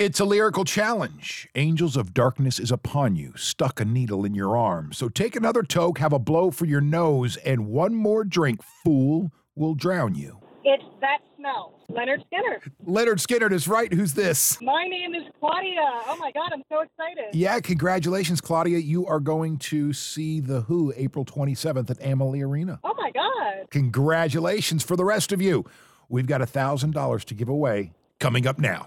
It's a lyrical challenge. Angels of Darkness is upon you, stuck a needle in your arm. So take another toke, have a blow for your nose, and one more drink, fool, will drown you. It's that smell. Lynyrd Skynyrd. Lynyrd Skynyrd is right. Who's this? My name is Claudia. Oh my God, I'm so excited. Yeah, congratulations, Claudia. You are going to see The Who April 27th at Amalie Arena. Oh my God. Congratulations for the rest of you. We've got a $1,000 to give away coming up now.